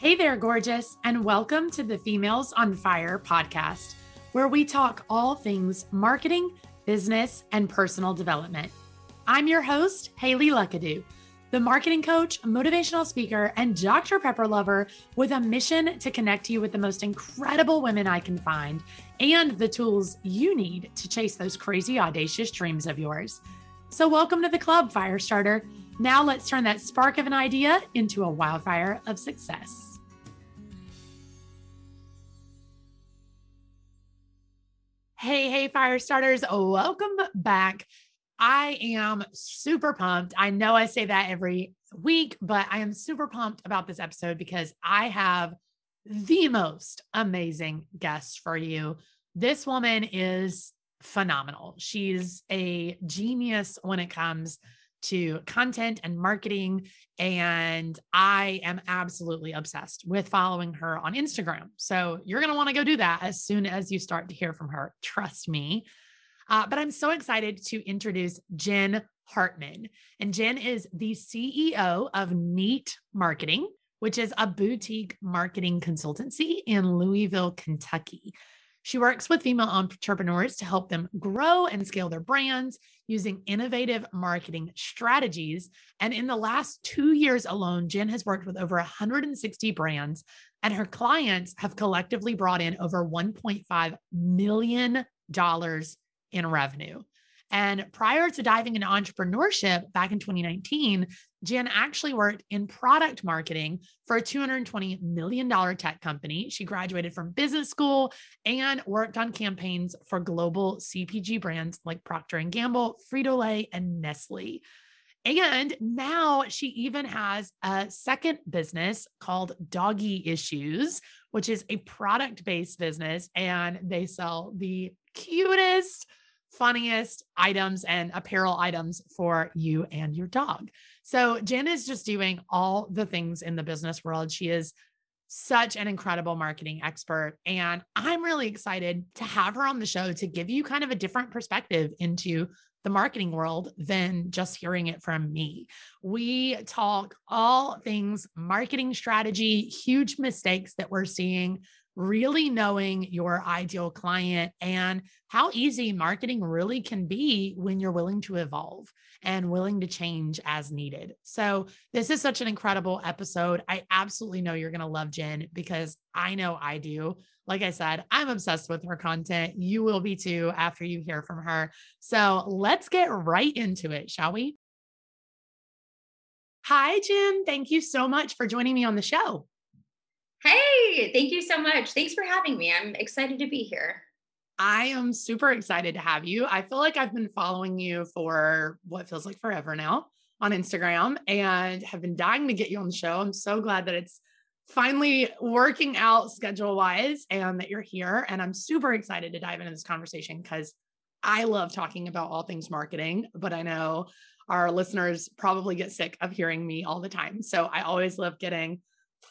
Hey there, gorgeous, and welcome to the Females on Fire podcast, where we talk all things marketing, business, and personal development. I'm your host, Haley Luckadoo, the marketing coach, motivational speaker, and Dr. Pepper lover with a mission to connect you with the most incredible women I can find and the tools you need to chase those crazy, audacious dreams of yours. So, welcome to the club, Firestarter. Now, let's turn that spark of an idea into a wildfire of success. Hey, hey, fire starters, welcome back. I am super pumped. I know I say that every week, but I am super pumped about this episode because I have the most amazing guest for you. This woman is phenomenal. She's a genius when it comes to content and marketing. And I am absolutely obsessed with following her on Instagram. So you're going to want to go do that as soon as you start to hear from her. Trust me. Uh, but I'm so excited to introduce Jen Hartman. And Jen is the CEO of Neat Marketing, which is a boutique marketing consultancy in Louisville, Kentucky. She works with female entrepreneurs to help them grow and scale their brands using innovative marketing strategies. And in the last two years alone, Jen has worked with over 160 brands, and her clients have collectively brought in over $1.5 million in revenue. And prior to diving into entrepreneurship back in 2019, Jen actually worked in product marketing for a $220 million tech company. She graduated from business school and worked on campaigns for global CPG brands like Procter & Gamble, Frito-Lay, and Nestle. And now she even has a second business called Doggy Issues, which is a product based business. And they sell the cutest, funniest items and apparel items for you and your dog. So Jen is just doing all the things in the business world. She is such an incredible marketing expert. And I'm really excited to have her on the show to give you kind of a different perspective into the marketing world than just hearing it from me. We talk all things marketing strategy, huge mistakes that we're seeing really knowing your ideal client and how easy marketing really can be when you're willing to evolve and willing to change as needed. So, this is such an incredible episode. I absolutely know you're going to love Jen because I know I do. Like I said, I'm obsessed with her content. You will be too after you hear from her. So, let's get right into it, shall we? Hi, Jen. Thank you so much for joining me on the show. Hey, thank you so much. Thanks for having me. I'm excited to be here. I am super excited to have you. I feel like I've been following you for what feels like forever now on Instagram and have been dying to get you on the show. I'm so glad that it's finally working out schedule wise and that you're here. And I'm super excited to dive into this conversation because I love talking about all things marketing, but I know our listeners probably get sick of hearing me all the time. So I always love getting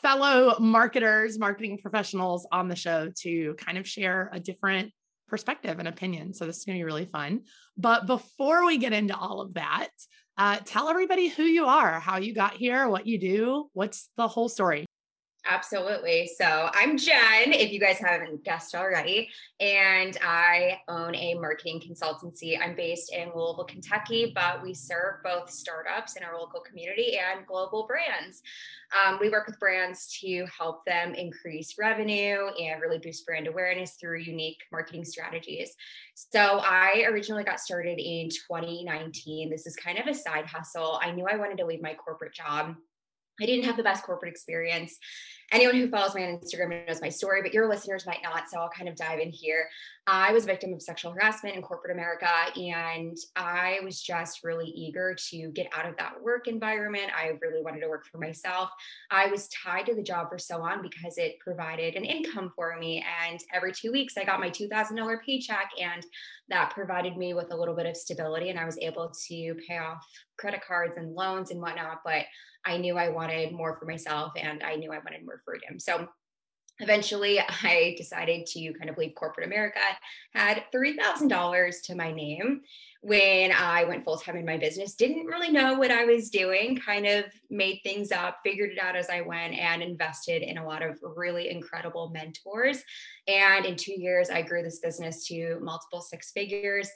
fellow marketers, marketing professionals on the show to kind of share a different perspective and opinion. So this is going to be really fun. But before we get into all of that, uh, tell everybody who you are, how you got here, what you do, what's the whole story. Absolutely. So I'm Jen, if you guys haven't guessed already, and I own a marketing consultancy. I'm based in Louisville, Kentucky, but we serve both startups in our local community and global brands. Um, we work with brands to help them increase revenue and really boost brand awareness through unique marketing strategies. So I originally got started in 2019. This is kind of a side hustle. I knew I wanted to leave my corporate job I didn't have the best corporate experience. Anyone who follows me on Instagram knows my story, but your listeners might not. So I'll kind of dive in here. I was a victim of sexual harassment in corporate America, and I was just really eager to get out of that work environment. I really wanted to work for myself. I was tied to the job for so long because it provided an income for me. And every two weeks, I got my $2,000 paycheck, and that provided me with a little bit of stability. And I was able to pay off credit cards and loans and whatnot. But I knew I wanted more for myself and I knew I wanted more freedom. So eventually I decided to kind of leave corporate America, had $3,000 to my name when I went full time in my business, didn't really know what I was doing, kind of made things up, figured it out as I went, and invested in a lot of really incredible mentors. And in two years, I grew this business to multiple six figures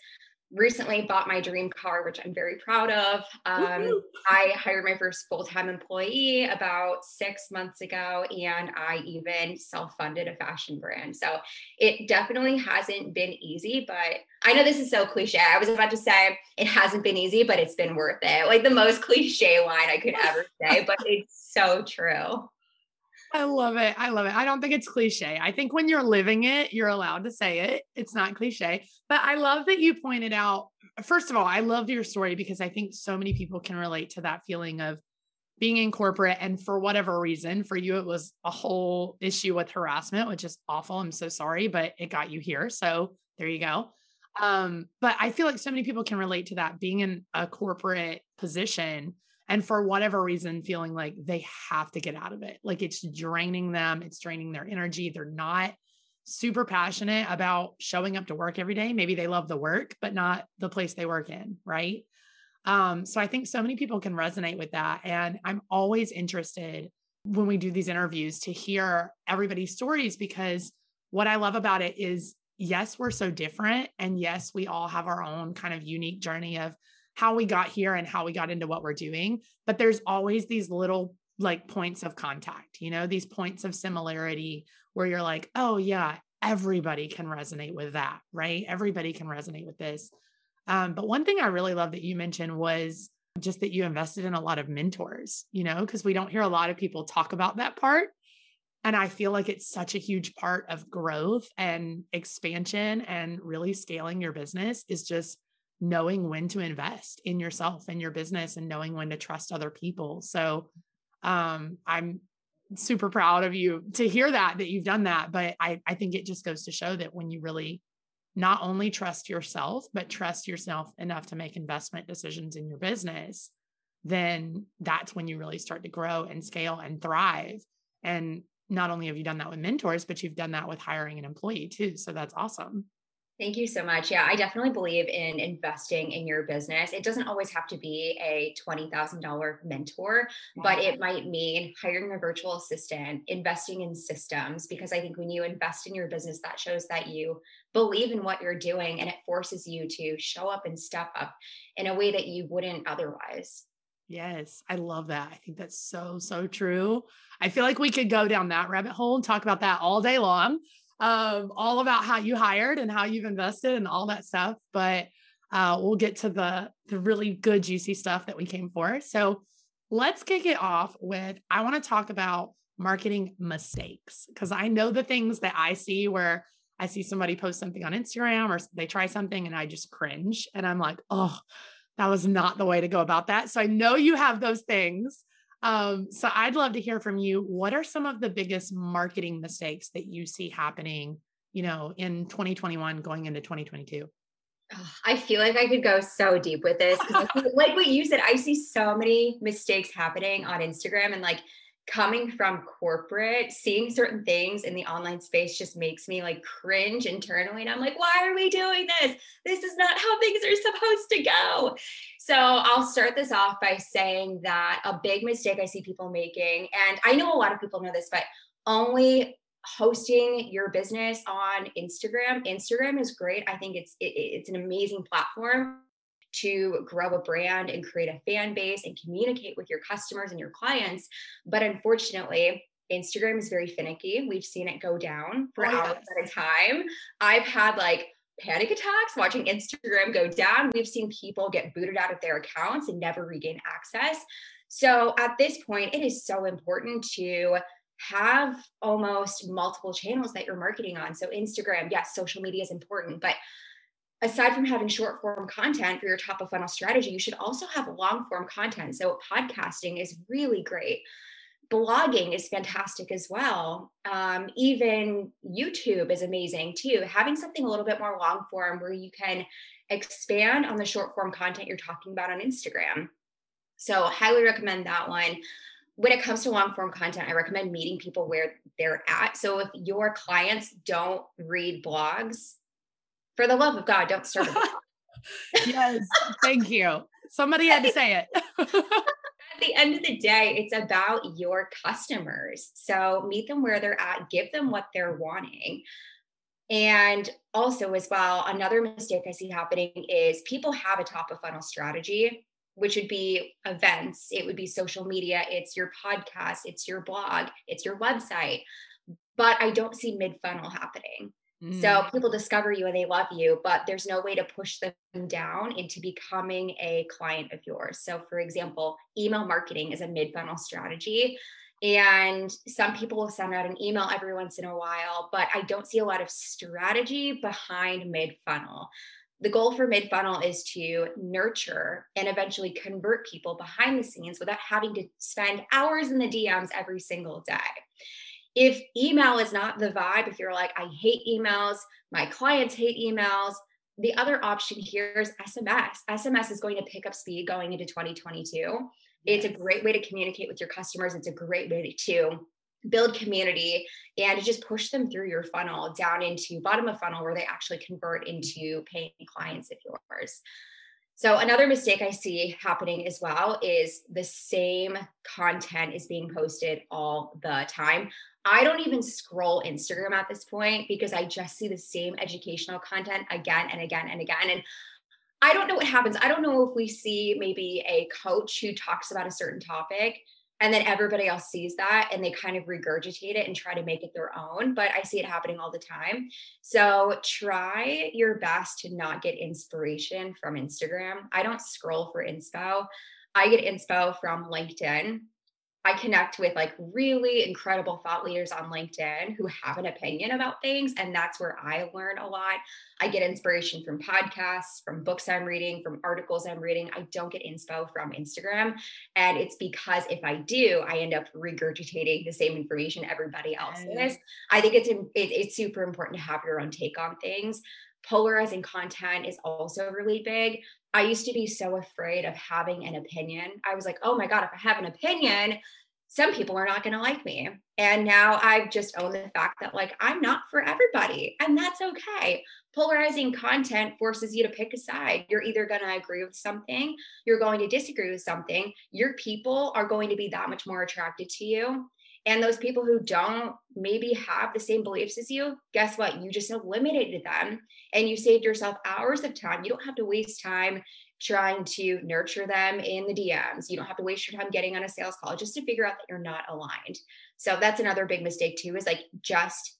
recently bought my dream car, which I'm very proud of. Um, I hired my first full time employee about six months ago, and I even self funded a fashion brand. So it definitely hasn't been easy, but I know this is so cliche. I was about to say it hasn't been easy, but it's been worth it. Like the most cliche line I could ever say, but it's so true. I love it. I love it. I don't think it's cliche. I think when you're living it, you're allowed to say it. It's not cliche. But I love that you pointed out, first of all, I love your story because I think so many people can relate to that feeling of being in corporate. And for whatever reason, for you, it was a whole issue with harassment, which is awful. I'm so sorry, but it got you here. So there you go. Um, but I feel like so many people can relate to that being in a corporate position and for whatever reason feeling like they have to get out of it. Like it's draining them it's draining their energy. They're not super passionate about showing up to work every day. Maybe they love the work but not the place they work in right? Um, so i think so many people can resonate with that. And i'm always interested when we do these interviews to hear everybody's stories because what i love about it is yes we're so different. And yes we all have our own kind of unique journey of how we got here and how we got into what we're doing. But there's always these little like points of contact, you know, these points of similarity where you're like, oh, yeah, everybody can resonate with that, right? Everybody can resonate with this. Um, but one thing I really love that you mentioned was just that you invested in a lot of mentors, you know, because we don't hear a lot of people talk about that part. And I feel like it's such a huge part of growth and expansion and really scaling your business is just knowing when to invest in yourself and your business and knowing when to trust other people. So um, I'm super proud of you to hear that that you've done that. But I, I think it just goes to show that when you really not only trust yourself, but trust yourself enough to make investment decisions in your business, then that's when you really start to grow and scale and thrive. And not only have you done that with mentors, but you've done that with hiring an employee too. So that's awesome. Thank you so much. Yeah, I definitely believe in investing in your business. It doesn't always have to be a $20,000 mentor, but it might mean hiring a virtual assistant, investing in systems, because I think when you invest in your business, that shows that you believe in what you're doing and it forces you to show up and step up in a way that you wouldn't otherwise. Yes, I love that. I think that's so, so true. I feel like we could go down that rabbit hole and talk about that all day long um, all about how you hired and how you've invested and all that stuff. But uh, we'll get to the the really good juicy stuff that we came for. So let's kick it off with I want to talk about marketing mistakes because I know the things that I see where I see somebody post something on Instagram or they try something and I just cringe and I'm like, oh, that was not the way to go about that. So I know you have those things. Um, so I'd love to hear from you. What are some of the biggest marketing mistakes that you see happening, you know, in 2021 going into 2022? I feel like I could go so deep with this. like what you said, I see so many mistakes happening on Instagram and like coming from corporate, seeing certain things in the online space just makes me like cringe internally. And I'm like, why are we doing this? This is not how things are supposed to go. So I'll start this off by saying that a big mistake I see people making, and I know a lot of people know this, but only hosting your business on Instagram. Instagram is great. I think it's it, it's an amazing platform to grow a brand and create a fan base and communicate with your customers and your clients. But unfortunately, Instagram is very finicky. We've seen it go down for oh, hours yes. at a time. I've had like panic attacks watching Instagram go down. We've seen people get booted out of their accounts and never regain access. So at this point, it is so important to have almost multiple channels that you're marketing on. So Instagram, yes, social media is important, but aside from having short form content for your top of funnel strategy, you should also have long form content. So podcasting is really great blogging is fantastic as well. Um, even YouTube is amazing too. Having something a little bit more long form where you can expand on the short form content you're talking about on Instagram. So, highly recommend that one. when it comes to long form content, I recommend meeting people where they're at. So if your clients don't read blogs, for the love of God, don't blog. yes, thank you. Somebody had to say it. at the end of the day, it's about your customers. So meet them where they're at, give them what they're wanting. And also, as well, another mistake I see happening is people have a top of funnel strategy, which would be events, it would be social media, it's your podcast, it's your blog, it's your website. But I don't see mid funnel happening. Mm. So people discover you and they love you, but there's no way to push them down into becoming a client of yours. So, for example, email marketing is a mid funnel strategy. And some people will send out an email every once in a while, but I don't see a lot of strategy behind mid funnel. The goal for mid funnel is to nurture and eventually convert people behind the scenes without having to spend hours in the DMs every single day if email is not the vibe, if you're like, I hate emails, my clients hate emails, the other option here is SMS. SMS is going to pick up speed going into 2022. It's a great way to communicate with your customers. It's a great way to build community and just push them through your funnel down into bottom of funnel where they actually convert into paying clients of yours. So another mistake I see happening as well is the same content is being posted all the time. I don't even scroll Instagram at this point because I just see the same educational content again and again and again. And I don't know what happens. I don't know if we see maybe a coach who talks about a certain topic and then everybody else sees that and they kind of regurgitate it and try to make it their own but i see it happening all the time. So try your best to not get inspiration from instagram. I don't scroll for inspo. I get inspo from linkedin I connect with like really incredible thought leaders on LinkedIn who have an opinion about things. And that's where I learn a lot. I get inspiration from podcasts, from books I'm reading, from articles I'm reading. I don't get inspo from Instagram. And it's because if I do, I end up regurgitating the same information everybody else is. I think it's, it, it's super important to have your own take on things polarizing content is also really big. I used to be so afraid of having an opinion. I was like, oh my God, if I have an opinion, some people are not going to like me. And now I've just owned the fact that, like, I'm not for everybody, and that's okay. Polarizing content forces you to pick a side. You're either going to agree with something, you're going to disagree with something. Your people are going to be that much more attracted to you. And those people who don't maybe have the same beliefs as you, guess what? You just eliminated them and you saved yourself hours of time. You don't have to waste time trying to nurture them in the DMs. You don't have to waste your time getting on a sales call just to figure out that you're not aligned. So that's another big mistake too is like just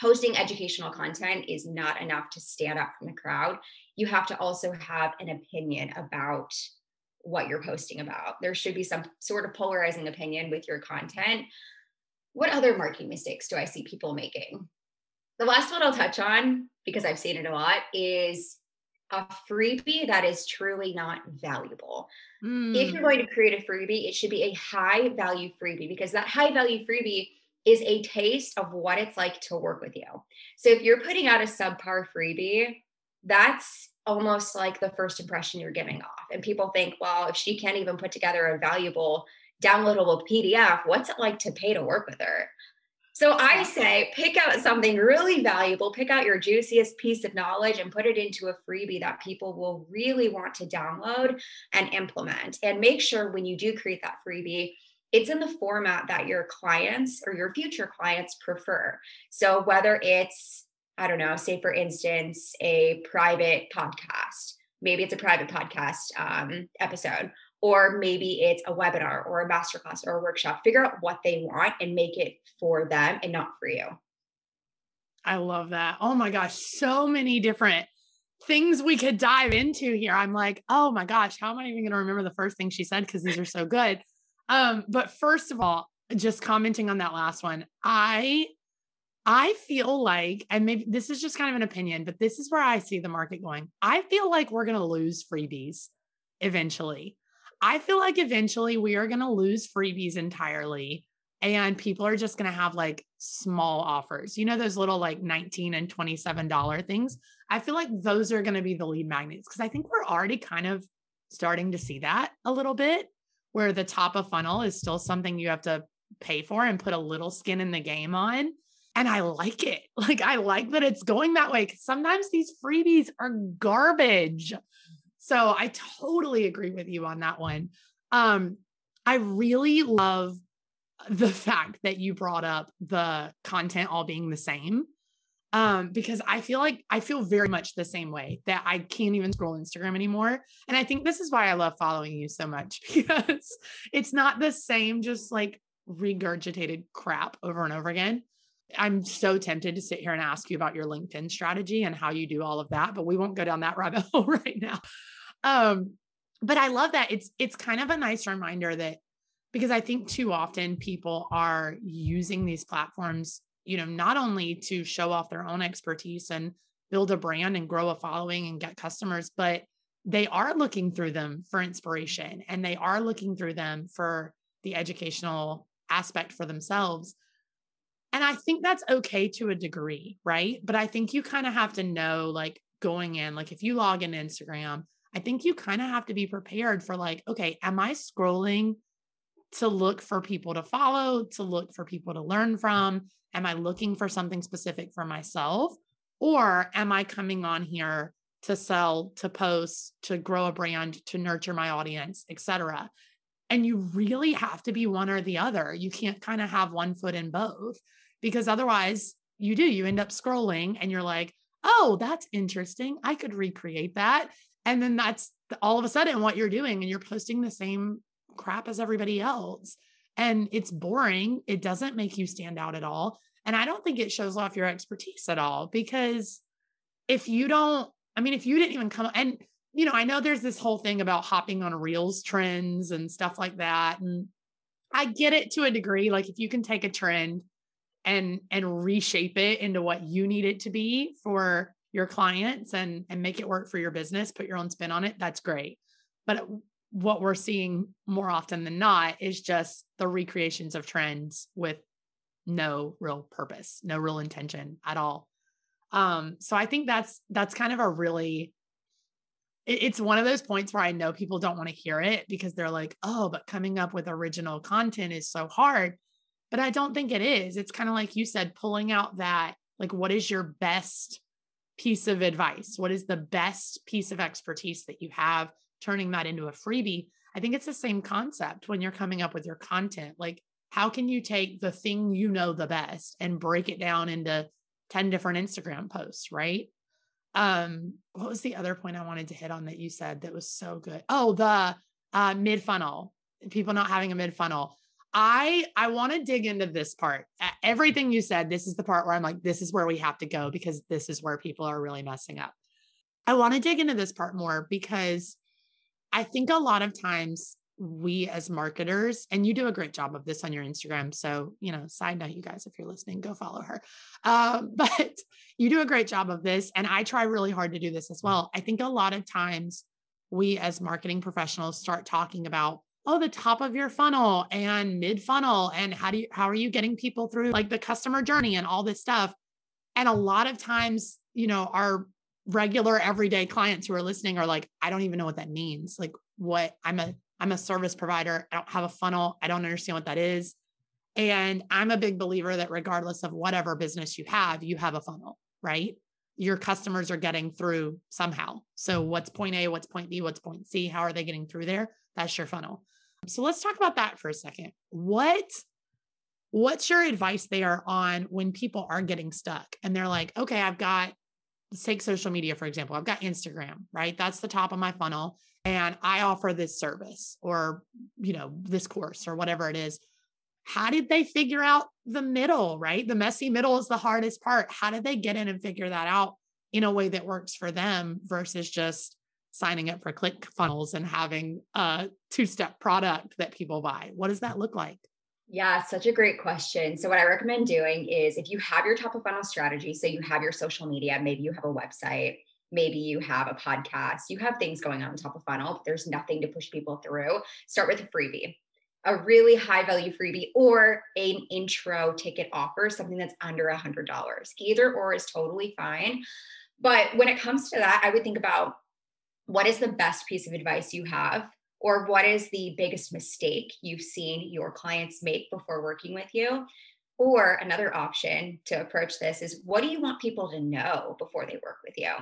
posting educational content is not enough to stand out from the crowd. You have to also have an opinion about what you're posting about. There should be some sort of polarizing opinion with your content. What other marketing mistakes do I see people making? The last one I'll touch on, because I've seen it a lot, is a freebie that is truly not valuable. Mm. If you're going to create a freebie, it should be a high value freebie because that high value freebie is a taste of what it's like to work with you. So if you're putting out a subpar freebie, that's almost like the first impression you're giving off. And people think, well, if she can't even put together a valuable downloadable PDF, what's it like to pay to work with her? So I say pick out something really valuable, pick out your juiciest piece of knowledge and put it into a freebie that people will really want to download and implement. And make sure when you do create that freebie, it's in the format that your clients or your future clients prefer. So whether it's I don't know, say for instance, a private podcast. Maybe it's a private podcast um, episode, or maybe it's a webinar or a masterclass or a workshop. Figure out what they want and make it for them and not for you. I love that. Oh my gosh, so many different things we could dive into here. I'm like, oh my gosh, how am I even going to remember the first thing she said? Because these are so good. Um, but first of all, just commenting on that last one, I I feel like, and maybe this is just kind of an opinion, but this is where I see the market going. I feel like we're going to lose freebies eventually. I feel like eventually we are going to lose freebies entirely. And people are just going to have like small offers. You know, those little like 19 and $27 things. I feel like those are going to be the lead magnets because I think we're already kind of starting to see that a little bit where the top of funnel is still something you have to pay for and put a little skin in the game on. And I like it. Like, I like that it's going that way because sometimes these freebies are garbage. So I totally agree with you on that one. Um, I really love the fact that you brought up the content all being the same um because i feel like i feel very much the same way that i can't even scroll instagram anymore and i think this is why i love following you so much because it's not the same just like regurgitated crap over and over again i'm so tempted to sit here and ask you about your linkedin strategy and how you do all of that but we won't go down that rabbit hole right now um but i love that it's it's kind of a nice reminder that because i think too often people are using these platforms you know, not only to show off their own expertise and build a brand and grow a following and get customers, but they are looking through them for inspiration and they are looking through them for the educational aspect for themselves. And I think that's okay to a degree, right? But I think you kind of have to know, like, going in, like, if you log in Instagram, I think you kind of have to be prepared for, like, okay, am I scrolling to look for people to follow, to look for people to learn from? Am I looking for something specific for myself? Or am I coming on here to sell, to post, to grow a brand, to nurture my audience, etc. And you really have to be one or the other. You can't kind of have one foot in both because otherwise you do. You end up scrolling and you're like, oh, that's interesting. I could recreate that. And then that's all of a sudden what you're doing. And you're posting the same crap as everybody else and it's boring. It doesn't make you stand out at all. And I don't think it shows off your expertise at all because if you don't, I mean, if you didn't even come and you know, I know there's this whole thing about hopping on reels trends and stuff like that. And I get it to a degree. Like if you can take a trend and and reshape it into what you need it to be for your clients and and make it work for your business, put your own spin on it, that's great. But what we're seeing more often than not is just the recreations of trends with no real purpose, no real intention at all. Um, so I think that's that's kind of a really it, it's one of those points where I know people don't want to hear it because they're like, oh, but coming up with original content is so hard. But I don't think it is. It's kind of like you said, pulling out that, like, what is your best piece of advice? What is the best piece of expertise that you have? turning that into a freebie. I think it's the same concept when you're coming up with your content. Like, how can you take the thing you know the best and break it down into 10 different Instagram posts, right? Um, what was the other point I wanted to hit on that you said that was so good? Oh, the uh, mid funnel, people not having a mid funnel. I I want to dig into this part. Everything you said, this is the part where I'm like, this is where we have to go because this is where people are really messing up. I want to dig into this part more because I think a lot of times we as marketers, and you do a great job of this on your Instagram. So, you know, side note, you guys, if you're listening, go follow her. Um, but you do a great job of this. And I try really hard to do this as well. I think a lot of times we as marketing professionals start talking about, oh, the top of your funnel and mid funnel. And how do you, how are you getting people through like the customer journey and all this stuff? And a lot of times, you know, our regular everyday clients who are listening are like, I don't even know what that means. Like what I'm a I'm a service provider. I don't have a funnel. I don't understand what that is. And I'm a big believer that regardless of whatever business you have, you have a funnel, right? Your customers are getting through somehow. So what's point A, what's point B, what's point C? How are they getting through there? That's your funnel. So let's talk about that for a second. What what's your advice there on when people are getting stuck and they're like, okay, I've got let's take social media, for example. I've got Instagram, right? That's the top of my funnel. And I offer this service or, you know, this course or whatever it is. How did they figure out the middle, right? The messy middle is the hardest part. How did they get in and figure that out in a way that works for them versus just signing up for click funnels and having a two step product that people buy? What does that look like? Yeah, such a great question. So, what I recommend doing is if you have your top of funnel strategy, so you have your social media, maybe you have a website, maybe you have a podcast, you have things going on, on top of funnel, but there's nothing to push people through, start with a freebie, a really high value freebie or an intro ticket offer, something that's under a $100. Either or is totally fine. But when it comes to that, I would think about what is the best piece of advice you have Or what is the biggest mistake you've seen your clients make before working with you? Or another option to approach this is what do you want people to know before they work with you?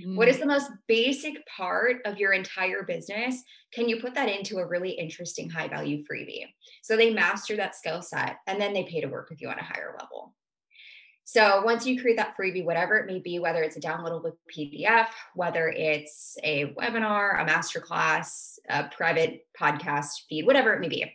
Mm. What is mm. the most basic part of your entire business? Can you put that into a really interesting high value freebie? So they master that skill set and then they pay to work with you on a higher level. So once you create that freebie, whatever it may be, whether it's a downloadable PDF, whether it's a webinar, a masterclass, a private podcast feed, whatever it may be,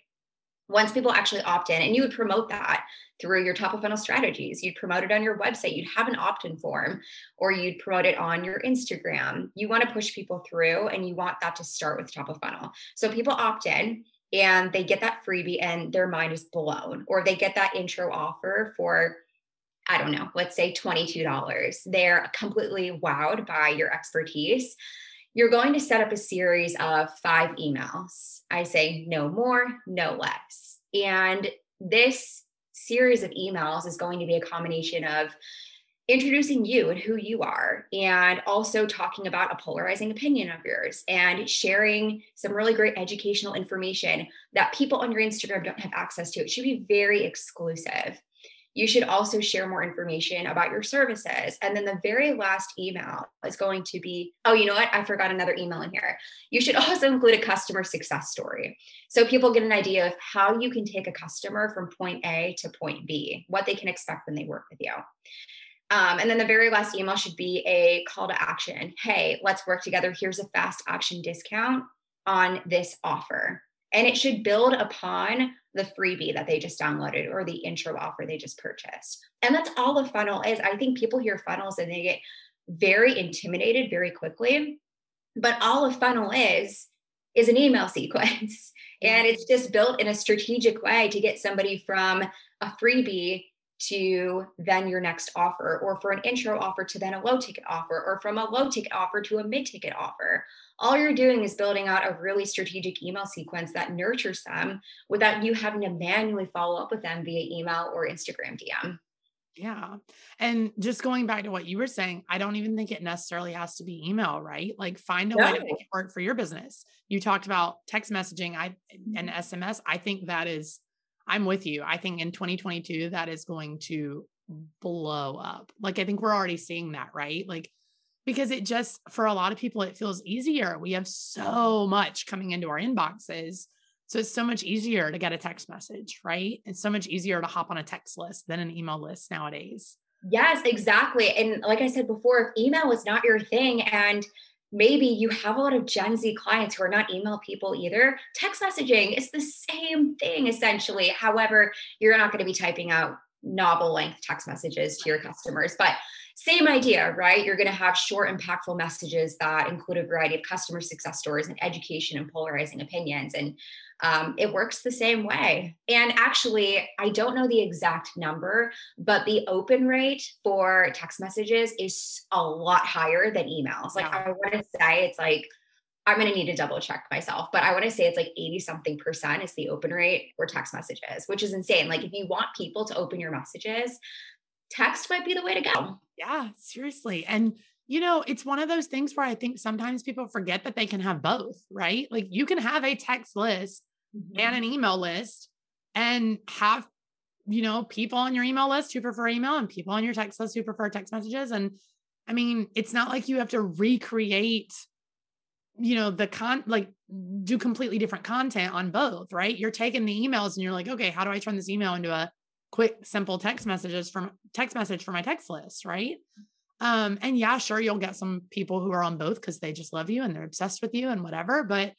once people actually opt in, and you would promote that through your top of funnel strategies, you'd promote it on your website, you'd have an opt in form, or you'd promote it on your Instagram. You want to push people through, and you want that to start with top of funnel. So people opt in and they get that freebie, and their mind is blown, or they get that intro offer for I don't know, let's say $22. They're completely wowed by your expertise. You're going to set up a series of five emails. I say no more, no less. And this series of emails is going to be a combination of introducing you and who you are, and also talking about a polarizing opinion of yours and sharing some really great educational information that people on your Instagram don't have access to. It should be very exclusive you should also share more information about your services. And then the very last email is going to be oh, you know what? I forgot another email in here. You should also include a customer success story. So people get an idea of how you can take a customer from point A to point B, what they can expect when they work with you. Um, and then the very last email should be a call to action. Hey, let's work together. Here's a fast action discount on this offer. And it should build upon the freebie that they just downloaded or the intro offer they just purchased. And that's all the funnel is. I think people hear funnels and they get very intimidated very quickly. But all a funnel is, is an email sequence. And it's just built in a strategic way to get somebody from a freebie to then your next offer, or for an intro offer to then a low ticket offer, or from a low ticket offer to a mid ticket offer. All you're doing is building out a really strategic email sequence that nurtures them without you having to manually follow up with them via email or Instagram DM. Yeah. And just going back to what you were saying, I don't even think it necessarily has to be email, right? Like find a no. way to make it work for your business. You talked about text messaging I and mm-hmm. SMS. I think that is I'm with you. I think in 2022, that is going to blow up. Like, I think we're already seeing that, right? Like, because it just, for a lot of people, it feels easier. We have so much coming into our inboxes. So it's so much easier to get a text message, right? It's so much easier to hop on a text list than an email list nowadays. Yes, exactly. And like I said before, if email is not your thing and maybe you have a lot of Gen Z clients who are not email people either. Text messaging is the same thing essentially. However, you're not going to be typing out novel length text messages to your customers, but same idea, right? You're going to have short, impactful messages that include a variety of customer success stories and education and polarizing opinions. And um, it works the same way. And actually, I don't know the exact number, but the open rate for text messages is a lot higher than emails. Like, yeah. I want to say it's like, I'm going to need to double check myself, but I want to say it's like 80 something percent is the open rate for text messages, which is insane. Like, if you want people to open your messages, text might be the way to go. Yeah, seriously. And you know, it's one of those things where I think sometimes people forget that they can have both, right? Like you can have a text list mm-hmm. and an email list and have you know people on your email list who prefer email and people on your text list who prefer text messages. And i mean it's not like you have to recreate you know the con like do completely different content on both right? You're taking the emails and you're like okay how do i turn this email into a quick simple text messages from text message for my text list right? Um and yeah sure you'll get some people who are on both because they just love you and they're obsessed with you and whatever but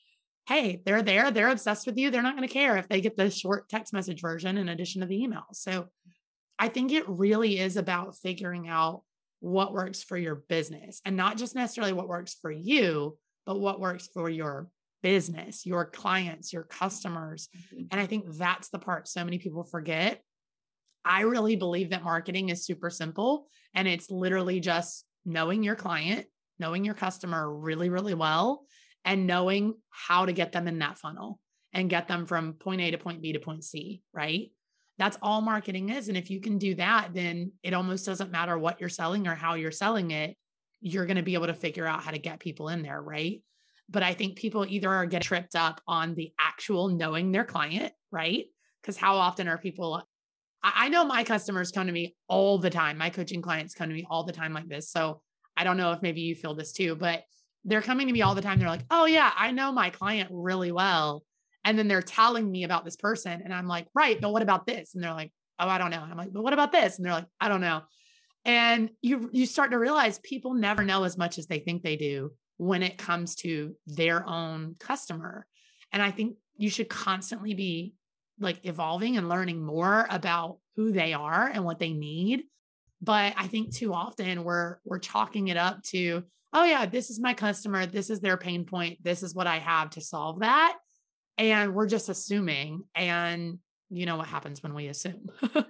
hey, they're there, they're obsessed with you. They're not going to care if they get the short text message version in addition to the email. So I think it really is about figuring out what works for your business and not just necessarily what works for you, but what works for your business, your clients, your customers. Mm-hmm. And I think that's the part so many people forget. I really believe that marketing is super simple and it's literally just knowing your client, knowing your customer really, really well, and knowing how to get them in that funnel and get them from point A to point B to point C, right? That's all marketing is. And if you can do that, then it almost doesn't matter what you're selling or how you're selling it. You're going to be able to figure out how to get people in there, right? But I think people either are getting tripped up on the actual knowing their client, right? Because how often are people I, know my customers come to me all the time. My coaching clients come to me all the time like this. So I don't know if maybe you feel this too, but they're coming to me all the time. They're like, oh, yeah, I know my client really well. And then they're telling me about this person. And I'm like, right, but what about this? And they're like, oh, I don't know. And I'm like, but what about this? And they're like, I don't know. And you you start to realize people never know as much as they think they do when it comes to their own customer. And I think you should constantly be like evolving and learning more about who they are and what they need. But I think too often we're we're chalking it up to, oh yeah, this is my customer, this is their pain point, this is what I have to solve that. And we're just assuming. And you know what happens when we assume.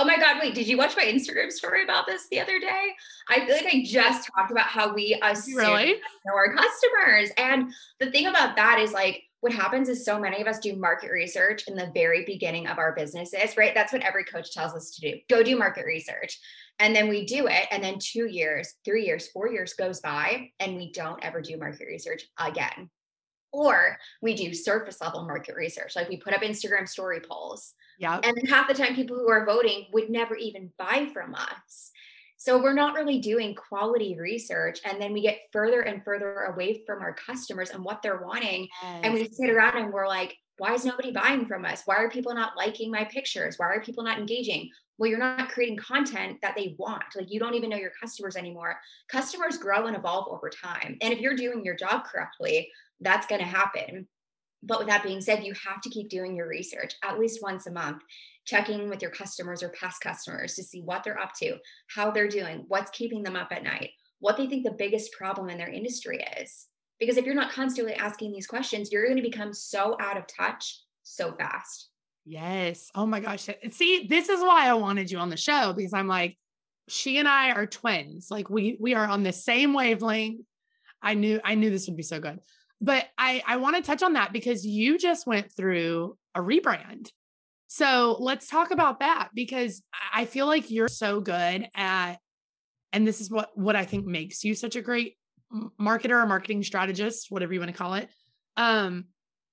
Oh my God, wait, did you watch my Instagram story about this the other day? I feel like I just talked about how we assume really? know our customers. And the thing about that is like, what happens is so many of us do market research in the very beginning of our businesses, right? That's what every coach tells us to do. Go do market research. And then we do it. And then two years, three years, four years goes by, and we don't ever do market research again. Or we do surface level market research, like we put up Instagram story polls yeah. And half the time, people who are voting would never even buy from us. So we're not really doing quality research. And then we get further and further away from our customers and what they're wanting. Yes. And we sit around and we're like, why is nobody buying from us? Why are people not liking my pictures? Why are people not engaging? Well, you're not creating content that they want. Like you don't even know your customers anymore. Customers grow and evolve over time. And if you're doing your job correctly, that's going to happen. But with that being said, you have to keep doing your research at least once a month, checking with your customers or past customers to see what they're up to, how they're doing, what's keeping them up at night, what they think the biggest problem in their industry is. Because if you're not constantly asking these questions, you're going to become so out of touch so fast. Yes. Oh my gosh. See, this is why I wanted you on the show because I'm like, she and I are twins. Like we we are on the same wavelength. I knew I knew this would be so good. But I, I want to touch on that because you just went through a rebrand. So let's talk about that because I feel like you're so good at, and this is what, what I think makes you such a great marketer or marketing strategist, whatever you want to call it. Um,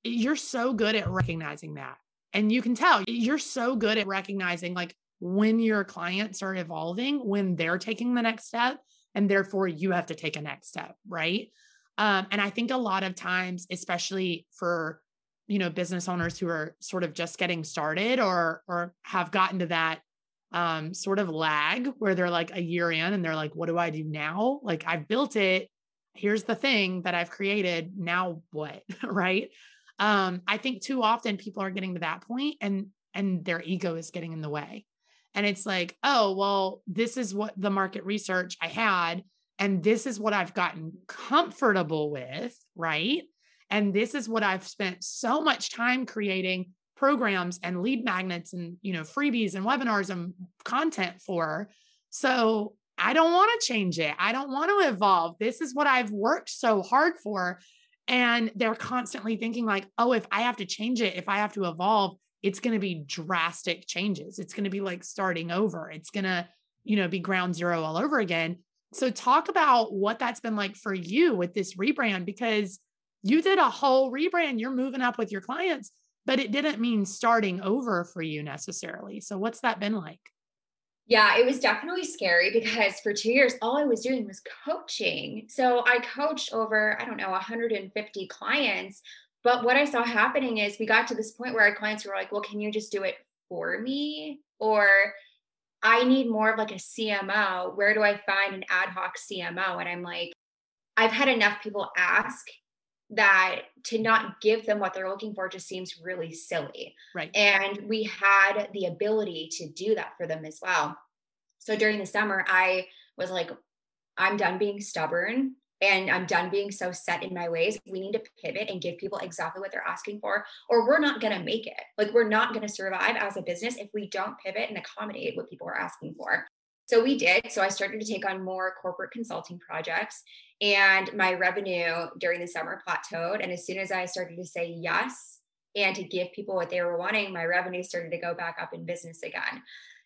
you're so good at recognizing that. And you can tell you're so good at recognizing like when your clients are evolving, when they're taking the next step, and therefore you have to take a next step, right? Um, and I think a lot of times, especially for you know business owners who are sort of just getting started or or have gotten to that um, sort of lag where they're like a year in and they're like, what do I do now? Like I've built it. Here's the thing that I've created. Now what? right. Um, I think too often people are getting to that point and and their ego is getting in the way. And it's like, oh, well, this is what the market research I had and this is what I've gotten comfortable with, right? And this is what I've spent so much time creating programs and lead magnets and, you know, freebies and webinars and content for. So I don't want to change it. I don't want to evolve. This is what I've worked so hard for. And they're constantly thinking, like, oh, if I have to change it, if I have to evolve, it's going to be drastic changes. It's going to be like starting over. It's going to, you know, be ground zero all over again. So, talk about what that's been like for you with this rebrand because you did a whole rebrand. You're moving up with your clients, but it didn't mean starting over for you necessarily. So, what's that been like? Yeah, it was definitely scary because for two years, all I was doing was coaching. So I coached over, I don't know, 150 clients. But what I saw happening is we got to this point where our clients were like, well, can you just do it for me? Or I need more of like a CMO. Where do I find an ad hoc CMO? And I'm like, I've had enough people ask that to not give them what they're looking for just seems really silly. Right. And we had the ability to do that for them as well. So during the summer, I was like, I'm done being stubborn and I'm done being so set in my ways. We need to pivot and give people exactly what they're asking for, or we're not going to make it. Like, we're not going to survive as a business if we don't pivot and accommodate what people are asking for. So we did. So I started to take on more corporate consulting projects, and my revenue during the summer plateaued. And as soon as I started to say yes and to give people what they were wanting, my revenue started to go back up in business again.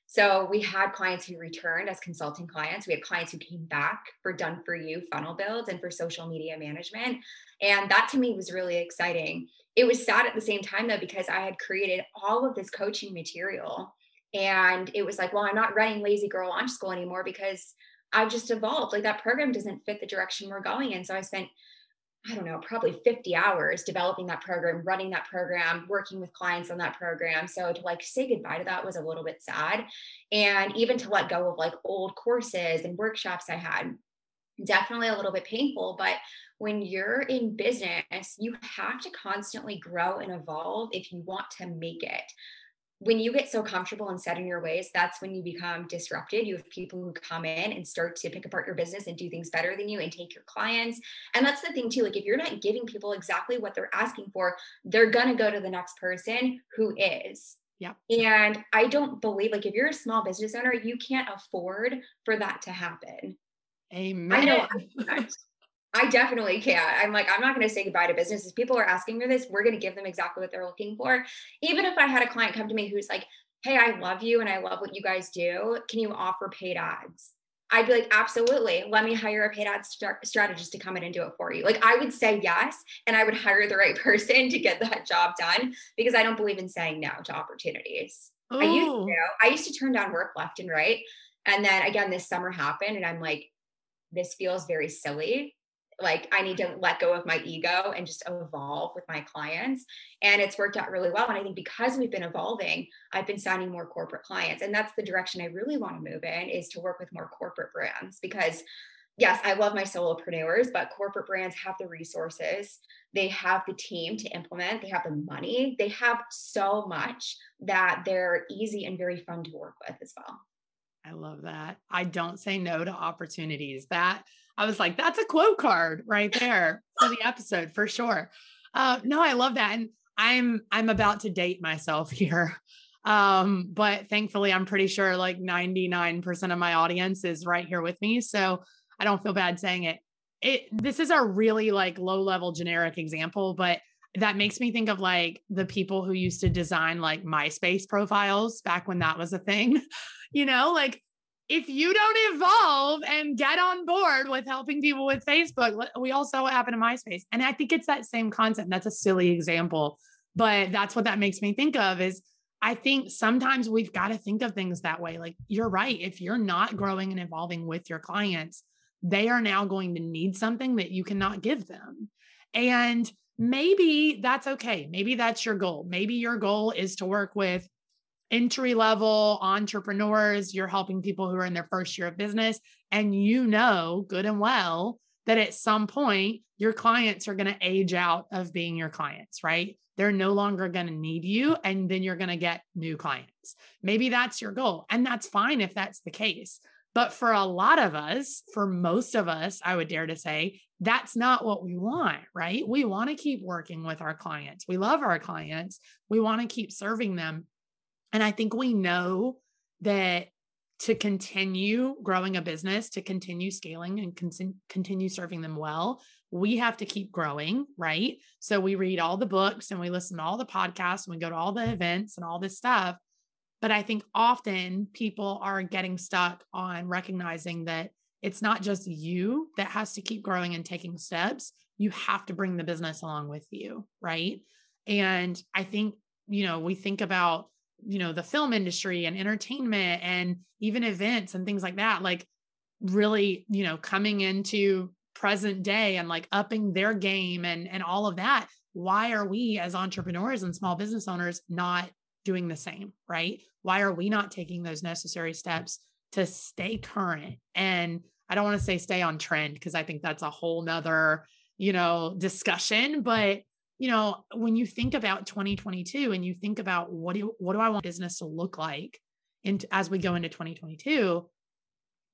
So we had clients who returned as consulting clients. We had clients who came back for done for you funnel builds and for social media management. And that to me was really exciting. It was sad at the same time though, because I had created all of this coaching material. And it was like, well, I'm not running Lazy Girl Launch School anymore because I've just evolved. Like that program doesn't fit the direction we're going in. So I spent I don't know, probably 50 hours developing that program, running that program, working with clients on that program. So to like say goodbye to that was a little bit sad. And even to let go of like old courses and workshops I had, definitely a little bit painful. But when you're in business, you have to constantly grow and evolve if you want to make it when you get so comfortable and set in your ways, that's when you become disrupted. You have people who come in and start to pick apart your business and do things better than you and take your clients. And that's the thing, too. Like, if you're not giving people exactly what they're asking for, they're going to go to the next person who is. Yeah. And I don't believe, like, if you're a small business owner, you can't afford for that to happen. Amen. I know. I definitely can't. I'm like, I'm not going to say goodbye to businesses. People are asking me this. We're going to give them exactly what they're looking for. Even if I had a client come to me who's like, Hey, I love you and I love what you guys do. Can you offer paid ads? I'd be like, absolutely. Let me hire a paid ad st- strategist to come in and do it for you. Like, I would say yes, and I would hire the right person to get that job done because I don't believe in saying no to opportunities. Ooh. I used oh. to. I used to turn down work left and right. And then again, this summer happened, and I'm like, this feels very silly like I need to let go of my ego and just evolve with my clients. And it's worked out really well. And I think because we've been evolving, I've been signing more corporate clients. And that's the direction I really want to move in is to work with more corporate brands because yes, I love my solopreneurs, but corporate brands have the resources, they have the team to implement, they have the money, they have so much that they're easy and very fun to work with as well. I love that. I don't say no to opportunities. That I was like, that's a quote card right there for the episode for sure. Uh, no, I love that. And I'm I'm about to date myself here. Um, but thankfully I'm pretty sure like 99% of my audience is right here with me. So I don't feel bad saying it. It this is a really like low level generic example, but that makes me think of like the people who used to design like MySpace profiles back when that was a thing. You know, like if you don't evolve and get on board with helping people with Facebook, we all saw what happened to MySpace. And I think it's that same concept. That's a silly example, but that's what that makes me think of is I think sometimes we've got to think of things that way. Like you're right. If you're not growing and evolving with your clients, they are now going to need something that you cannot give them. And maybe that's okay. Maybe that's your goal. Maybe your goal is to work with entry level entrepreneurs, you're helping people who are in their first year of business, and you know good and well that at some point your clients are going to age out of being your clients, right? They're no longer going to need you, and then you're going to get new clients. Maybe that's your goal, and that's fine if that's the case. But for a lot of us, for most of us, I would dare to say, that's not what we want, right? We want to keep working with our clients. We love our clients. We want to keep serving them. And I think we know that to continue growing a business, to continue scaling and con- continue serving them well, we have to keep growing, right? So we read all the books and we listen to all the podcasts and we go to all the events and all this stuff. But I think often people are getting stuck on recognizing that it's not just you that has to keep growing and taking steps. You have to bring the business along with you, right? And I think, you know, we think about you know the film industry and entertainment and even events and things like that like really you know coming into present day and like upping their game and and all of that why are we as entrepreneurs and small business owners not doing the same right? Why are we not taking those necessary steps to stay current? And i don't want to say stay on trend because i think that's a whole nother you know discussion but you know, when you think about 2022 and you think about what do what do I want business to look like and as we go into 2022,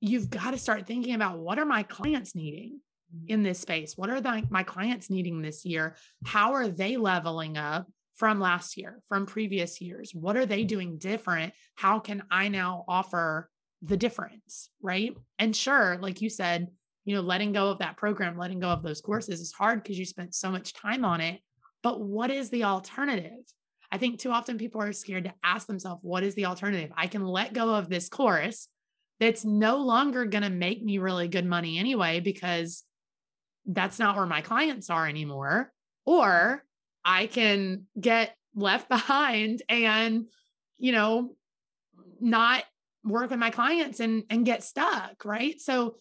you've got to start thinking about what are my clients needing mm-hmm. in this space? What are the, my clients needing this year? How are they leveling up from last year, from previous years? What are they doing different? How can I now offer the difference? Right. And sure, like you said, you know, letting go of that program, letting go of those courses is hard because you spent so much time on it. But what is the alternative? I think too often people are scared to ask themselves, what is the alternative? I can let go of this course that's no longer going to make me really good money anyway, because that's not where my clients are anymore. Or I can get left behind and, you know, not work with my clients and and get stuck, right? So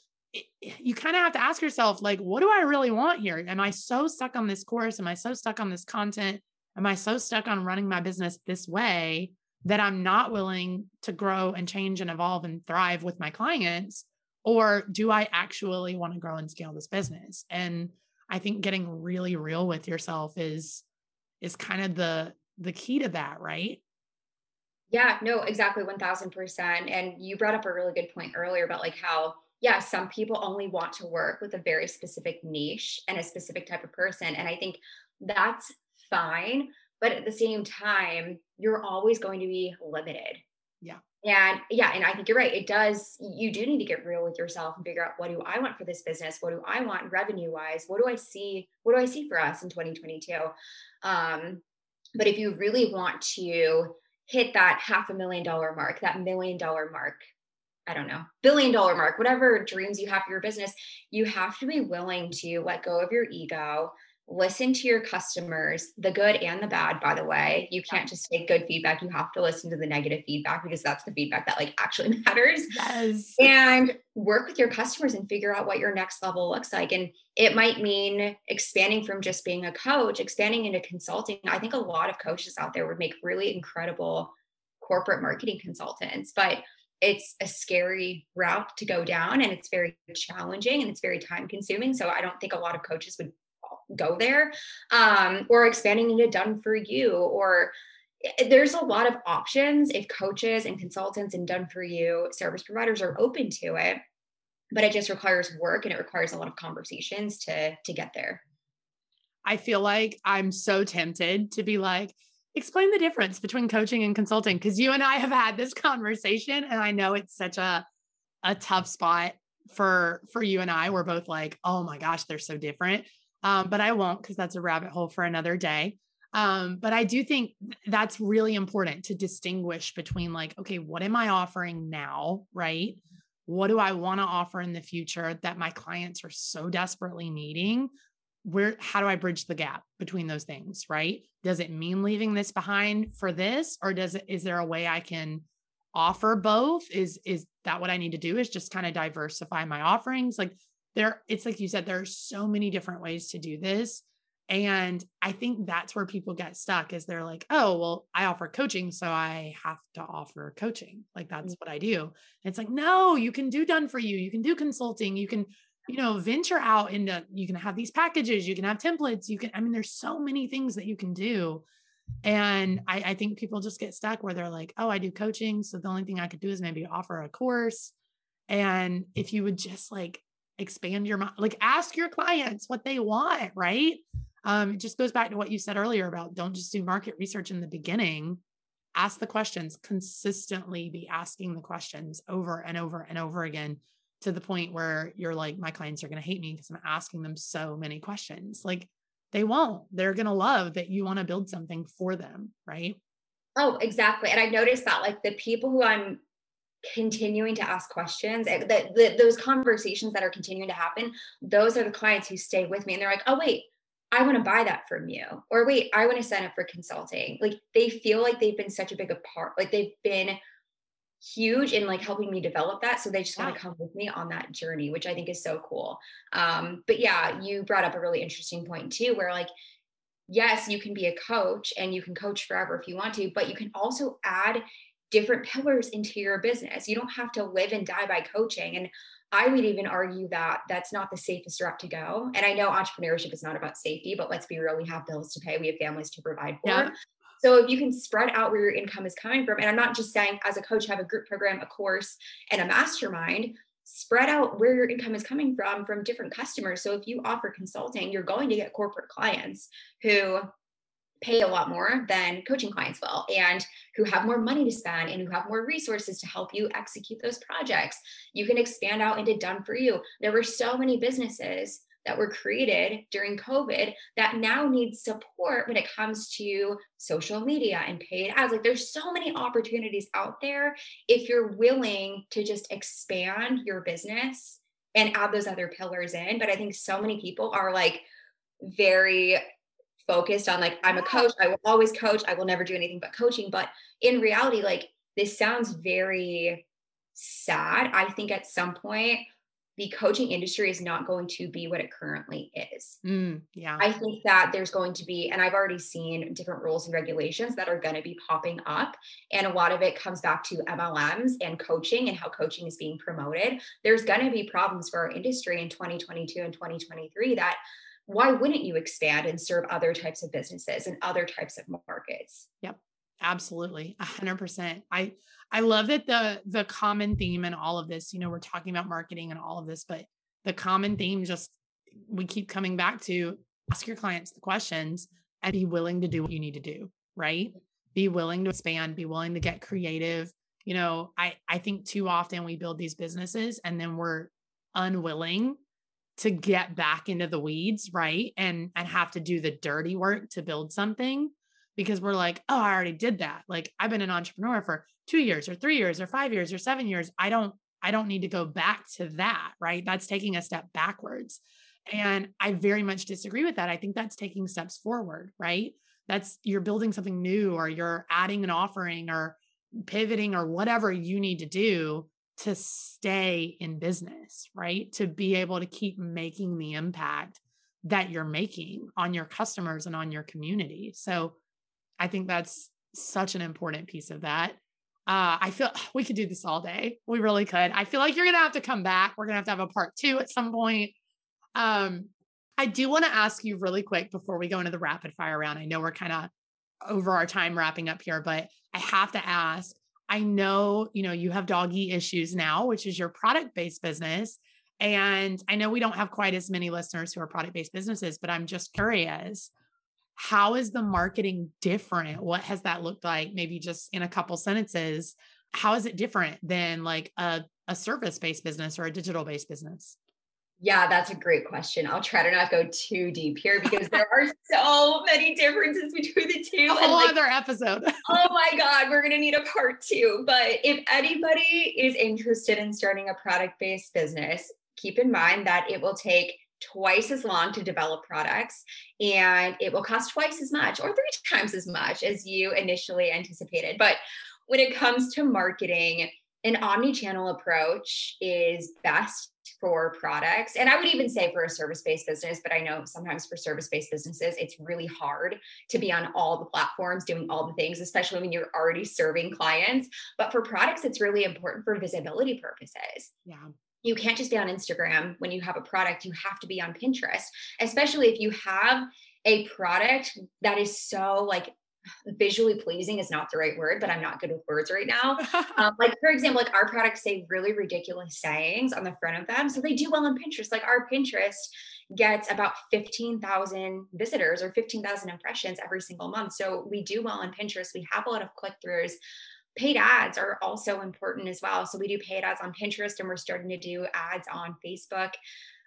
you kind of have to ask yourself like what do I really want here? Am I so stuck on this course? Am I so stuck on this content? Am I so stuck on running my business this way that I'm not willing to grow and change and evolve and thrive with my clients? Or do I actually want to grow and scale this business? And I think getting really real with yourself is is kind of the the key to that, right? Yeah, no, exactly 1000%. And you brought up a really good point earlier about like how yeah, some people only want to work with a very specific niche and a specific type of person and I think that's fine, but at the same time, you're always going to be limited. Yeah. And yeah, and I think you're right. It does, you do need to get real with yourself and figure out what do I want for this business? What do I want revenue wise? What do I see? What do I see for us in 2022? Um, but if you really want to hit that half a million dollar mark, that million dollar mark, I don't know, billion dollar mark, whatever dreams you have for your business, you have to be willing to let go of your ego, listen to your customers, the good and the bad, by the way. You can't just take good feedback. You have to listen to the negative feedback because that's the feedback that like actually matters. Yes. And work with your customers and figure out what your next level looks like. And it might mean expanding from just being a coach, expanding into consulting. I think a lot of coaches out there would make really incredible corporate marketing consultants, but it's a scary route to go down and it's very challenging and it's very time consuming. So I don't think a lot of coaches would go there um, or expanding into done for you or eh, there's a lot of options if coaches and consultants and done for you service providers are open to it but it just requires work and it requires a lot of conversations to to get there i feel like i'm so tempted to be like explain the difference between coaching and consulting because you and i have had this conversation and i know it's such a a tough spot for for you and i we're both like oh my gosh they're so different um, but I won't because that's a rabbit hole for another day. Um, but I do think that's really important to distinguish between like, okay, what am I offering now? Right. What do I want to offer in the future that my clients are so desperately needing? Where, how do I bridge the gap between those things? Right. Does it mean leaving this behind for this? Or does it, is there a way I can offer both? Is, is that what I need to do? Is just kind of diversify my offerings? Like there it's like you said there are so many different ways to do this and i think that's where people get stuck is they're like oh well i offer coaching so i have to offer coaching like that's mm. what i do and it's like no you can do done for you you can do consulting you can you know venture out into you can have these packages you can have templates you can i mean there's so many things that you can do. And I, I think people just get stuck where they're like oh i do coaching so the only thing i could do is maybe offer a course. And if you would just like expand your mind like ask your clients what they want right? Um it just goes back to what you said earlier about don't just do market research in the beginning. Ask the questions. Consistently be asking the questions over and over and over again to the point where you're like my clients are going to hate me because i'm asking them so many questions. Like they won't. They're going to love that you want to build something for them right? Oh exactly and i noticed that like the people who i'm continuing to ask questions eh, that, that those conversations that are continuing to happen those are the clients who stay with me and they're like oh wait i want to buy that from you or wait i want to sign up for consulting. Like they feel like they've been such a big part like they've been huge in like helping me develop that so they just want to come with me on that journey which i think is so cool um but yeah you brought up a really interesting point too where like yes you can be a coach and you can coach forever if you want to but you can also add different pillars into your business. You don't have to live and die by coaching. And I would even argue that that's not the safest route to go. And I know entrepreneurship is not about safety, but let's be real, we have bills to pay, we have families to provide for. Yeah. So if you can spread out where your income is coming from, and I'm not just saying as a coach, have a group program, a course, and a mastermind, spread out where your income is coming from from different customers. So if you offer consulting, you're going to get corporate clients who pay a lot more than coaching clients will and who have more money to spend and who have more resources to help you execute those projects. You can expand out into done for you. There were so many businesses that were created during COVID that now need support when it comes to social media and paid ads. Like there's so many opportunities out there if you're willing to just expand your business and add those other pillars in. But I think so many people are like very focused on like, I'm a coach, I will always coach, I will never do anything but coaching. But in reality, like this sounds very sad. I think at some point, the coaching industry is not going to be what it currently is. Mm, yeah. I think that there's going to be, and I've already seen different rules and regulations that are going to be popping up. And a lot of it comes back to MLMs and coaching and how coaching is being promoted. There's going to be problems for our industry in 2022 and 2023 that why wouldn't you expand and serve other types of businesses and other types of markets? Yep. Absolutely. A hundred percent. I, I love that the, the common theme in all of this, you know, we're talking about marketing and all of this, but the common theme just, we keep coming back to ask your clients the questions and be willing to do what you need to do. Right. Be willing to expand, be willing to get creative. You know, I, I think too often we build these businesses and then we're unwilling to get back into the weeds, right? And and have to do the dirty work to build something because we're like, oh, I already did that. Like I've been an entrepreneur for two years or three years or five years or seven years. I don't, I don't need to go back to that. Right. That's taking a step backwards. And I very much disagree with that. I think that's taking steps forward, right? That's you're building something new or you're adding an offering or pivoting or whatever you need to do to stay in business, right? To be able to keep making the impact that you're making on your customers and on your community. So I think that's such an important piece of that. Uh, I feel we could do this all day. We really could. I feel like you're gonna have to come back. We're gonna have to have a part two at some point. Um, I do want to ask you really quick before we go into the rapid fire round. I know we're kind of over our time wrapping up here, but I have to ask. I know you know you have doggy issues now, which is your product based business. And I know we don't have quite as many listeners who are product based businesses, but I'm just curious how is the marketing different? What has that looked like? Maybe just in a couple sentences. How is it different than like a, a service based business or a digital based business? Yeah, that's a great question. I'll try to not go too deep here because there are so many differences between the two. A whole like, other episode. oh my God, we're going to need a part two. But if anybody is interested in starting a product based business, keep in mind that it will take twice as long to develop products and it will cost twice as much or three times as much as you initially anticipated. But when it comes to marketing, an omni-channel approach is best for products. And i would even say for a service-based business but i know sometimes for service-based businesses it's really hard to be on all the platforms doing all the things especially when you're already serving clients. But for products it's really important for visibility purposes. Yeah you can't just be on Instagram when you have a product, you have to be on Pinterest, especially if you have a product that is so like visually pleasing is not the right word, but I'm not good with words right now. um, like for example, like our products say really ridiculous sayings on the front of them, so they do well on Pinterest. Like our Pinterest gets about 15,000 visitors or 15,000 impressions every single month. So we do well on Pinterest. We have a lot of click throughs paid ads are also important as well. So we do paid ads on Pinterest and we're starting to do ads on Facebook.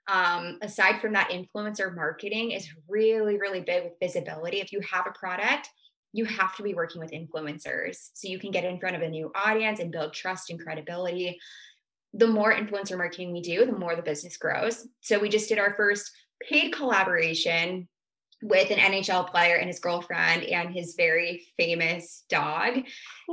Um, aside from that, influencer marketing is really, really big with visibility. If you have a product, you have to be working with influencers so you can get in front of a new audience and build trust and credibility. The more influencer marketing we do, the more the business grows. So we just did our first paid collaboration with an NHL player and his girlfriend and his very famous dog.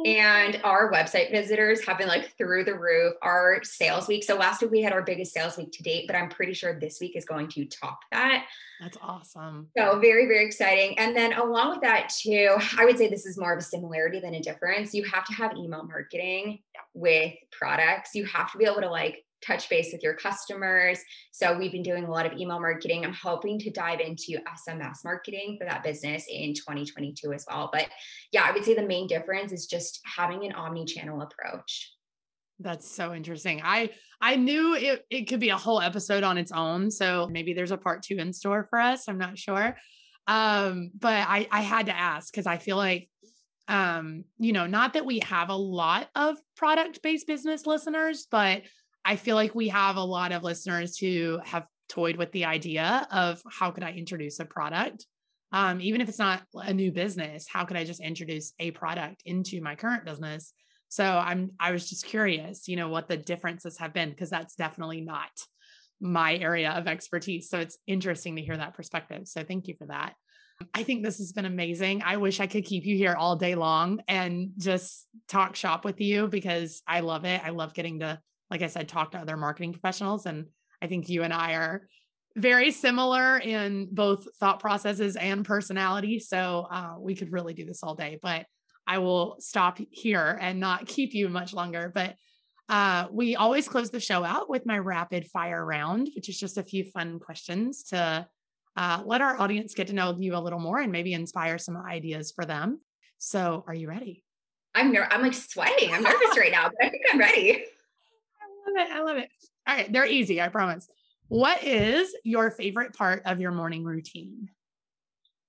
And our website visitors have been like through the roof. Our sales week. So last week we had our biggest sales week to date, but I'm pretty sure this week is going to top that. That's awesome. So very, very exciting. And then along with that, too, I would say this is more of a similarity than a difference. You have to have email marketing with products. You have to be able to like touch base with your customers. So we've been doing a lot of email marketing. I'm hoping to dive into SMS marketing for that business in 2022 as well. But yeah, I would say the main difference is just having an omni-channel approach. That's so interesting. I I knew it it could be a whole episode on its own. So maybe there's a part 2 in store for us. I'm not sure. Um but I I had to ask cuz I feel like um you know, not that we have a lot of product-based business listeners, but I feel like we have a lot of listeners who have toyed with the idea of how could I introduce a product? Um, even if it's not a new business, how could I just introduce a product into my current business? So I'm I was just curious, you know, what the differences have been because that's definitely not my area of expertise. So it's interesting to hear that perspective. So thank you for that. I think this has been amazing. I wish I could keep you here all day long and just talk shop with you because I love it. I love getting to, like I said, talk to other marketing professionals. And I think you and I are very similar in both thought processes and personality. So uh, we could really do this all day, but I will stop here and not keep you much longer. But uh, we always close the show out with my rapid fire round, which is just a few fun questions to uh, let our audience get to know you a little more and maybe inspire some ideas for them. So, are you ready? I'm ner- I'm like sweating. I'm nervous right now, but I think I'm ready. I love it. I love it. All right, they're easy. I promise. What is your favorite part of your morning routine?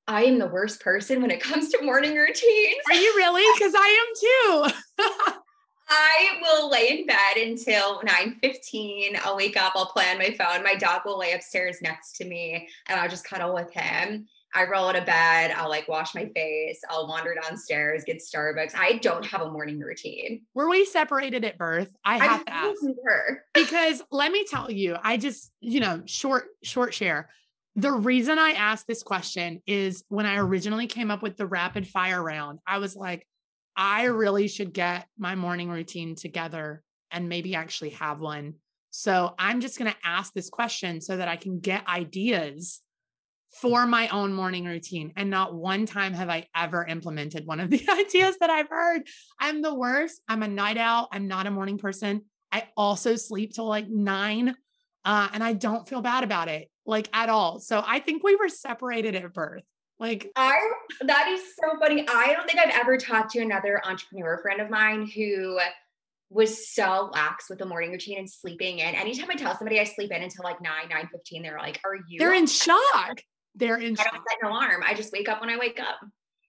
I am the worst person when it comes to morning routines. Are you really? Because I am too. I will lay in bed until 9 15. I'll wake up, I'll play on my phone. My dog will lay upstairs next to me and I'll just cuddle with him. I roll out of bed, I'll like wash my face, I'll wander downstairs, get Starbucks. I don't have a morning routine. Were we separated at birth? I have I to ask. Her. because let me tell you, I just, you know, short, short share. The reason I asked this question is when I originally came up with the rapid fire round, I was like, I really should get my morning routine together and maybe actually have one. So I'm just going to ask this question so that I can get ideas for my own morning routine. And not one time have I ever implemented one of the ideas that I've heard. I'm the worst. I'm a night owl. I'm not a morning person. I also sleep till like nine, uh, and I don't feel bad about it, like at all. So I think we were separated at birth. Like I that is so funny. I don't think I've ever talked to another entrepreneur friend of mine who was so lax with the morning routine and sleeping in. Anytime I tell somebody I sleep in until like 9, 9 15, they're like, Are you they're in shock? They're in I don't set an alarm. I just wake up when I wake up.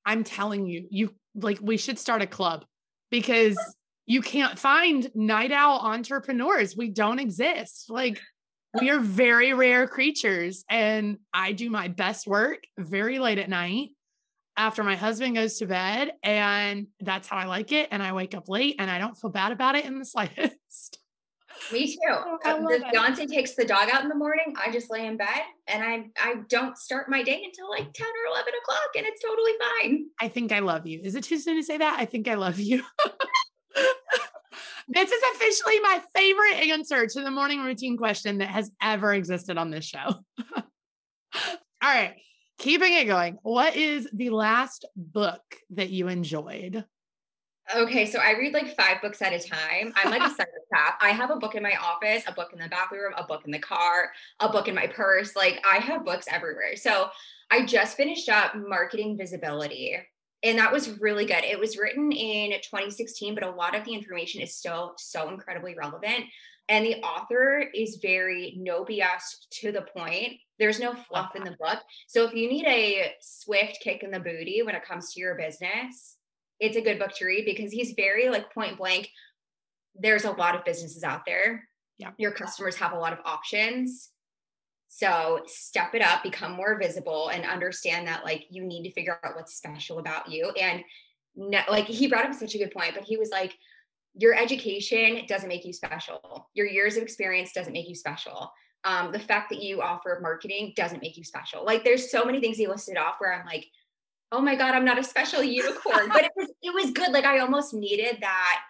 I'm telling you, you like we should start a club because you can't find night owl entrepreneurs. We don't exist. Like we are very rare creatures. And I do my best work very late at night after my husband goes to bed. And that's how I like it. And I wake up late and I don't feel bad about it in the slightest. Me too. Oh, if Beyonce takes the dog out in the morning, I just lay in bed and I I don't start my day until like 10 or 11 o'clock and it's totally fine. I think I love you. Is it too soon to say that? I think I love you. this is officially my favorite answer to the morning routine question that has ever existed on this show. All right, keeping it going. What is the last book that you enjoyed? Okay, so I read like five books at a time. I'm like a psychopath. I have a book in my office, a book in the bathroom, a book in the car, a book in my purse. Like I have books everywhere. So I just finished up Marketing Visibility and that was really good. It was written in 2016, but a lot of the information is still so incredibly relevant. And the author is very no BS to the point. There's no fluff in the book. So if you need a swift kick in the booty when it comes to your business, it's a good book to read because he's very like point blank. There's a lot of businesses out there. Yeah. Your customers have a lot of options. So step it up, become more visible, and understand that like you need to figure out what's special about you. And no, like he brought up such a good point, but he was like, your education doesn't make you special. Your years of experience doesn't make you special. Um, the fact that you offer marketing doesn't make you special. Like there's so many things he listed off where I'm like, oh my God, I'm not a special unicorn. but it was it was good. Like I almost needed that.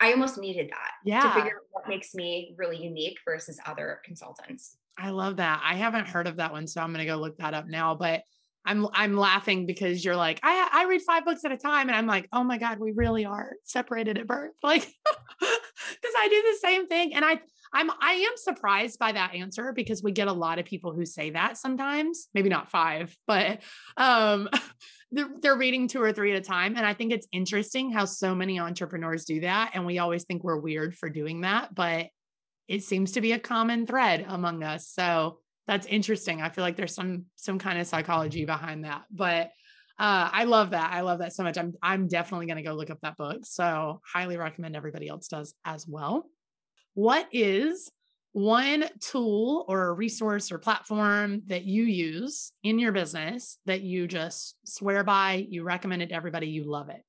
I almost needed that yeah. to figure out what makes me really unique versus other consultants. I love that. I haven't heard of that one, so I'm going to go look that up now. But I'm I'm laughing because you're like I I read five books at a time, and I'm like, oh my god, we really are separated at birth, like because I do the same thing, and I I'm I am surprised by that answer because we get a lot of people who say that sometimes, maybe not five, but um they're, they're reading two or three at a time, and I think it's interesting how so many entrepreneurs do that, and we always think we're weird for doing that, but it seems to be a common thread among us. So that's interesting. I feel like there's some some kind of psychology behind that. But uh, I love that. I love that so much. I'm I'm definitely going to go look up that book. So highly recommend everybody else does as well. What is one tool or a resource or platform that you use in your business that you just swear by, you recommend it to everybody, you love it.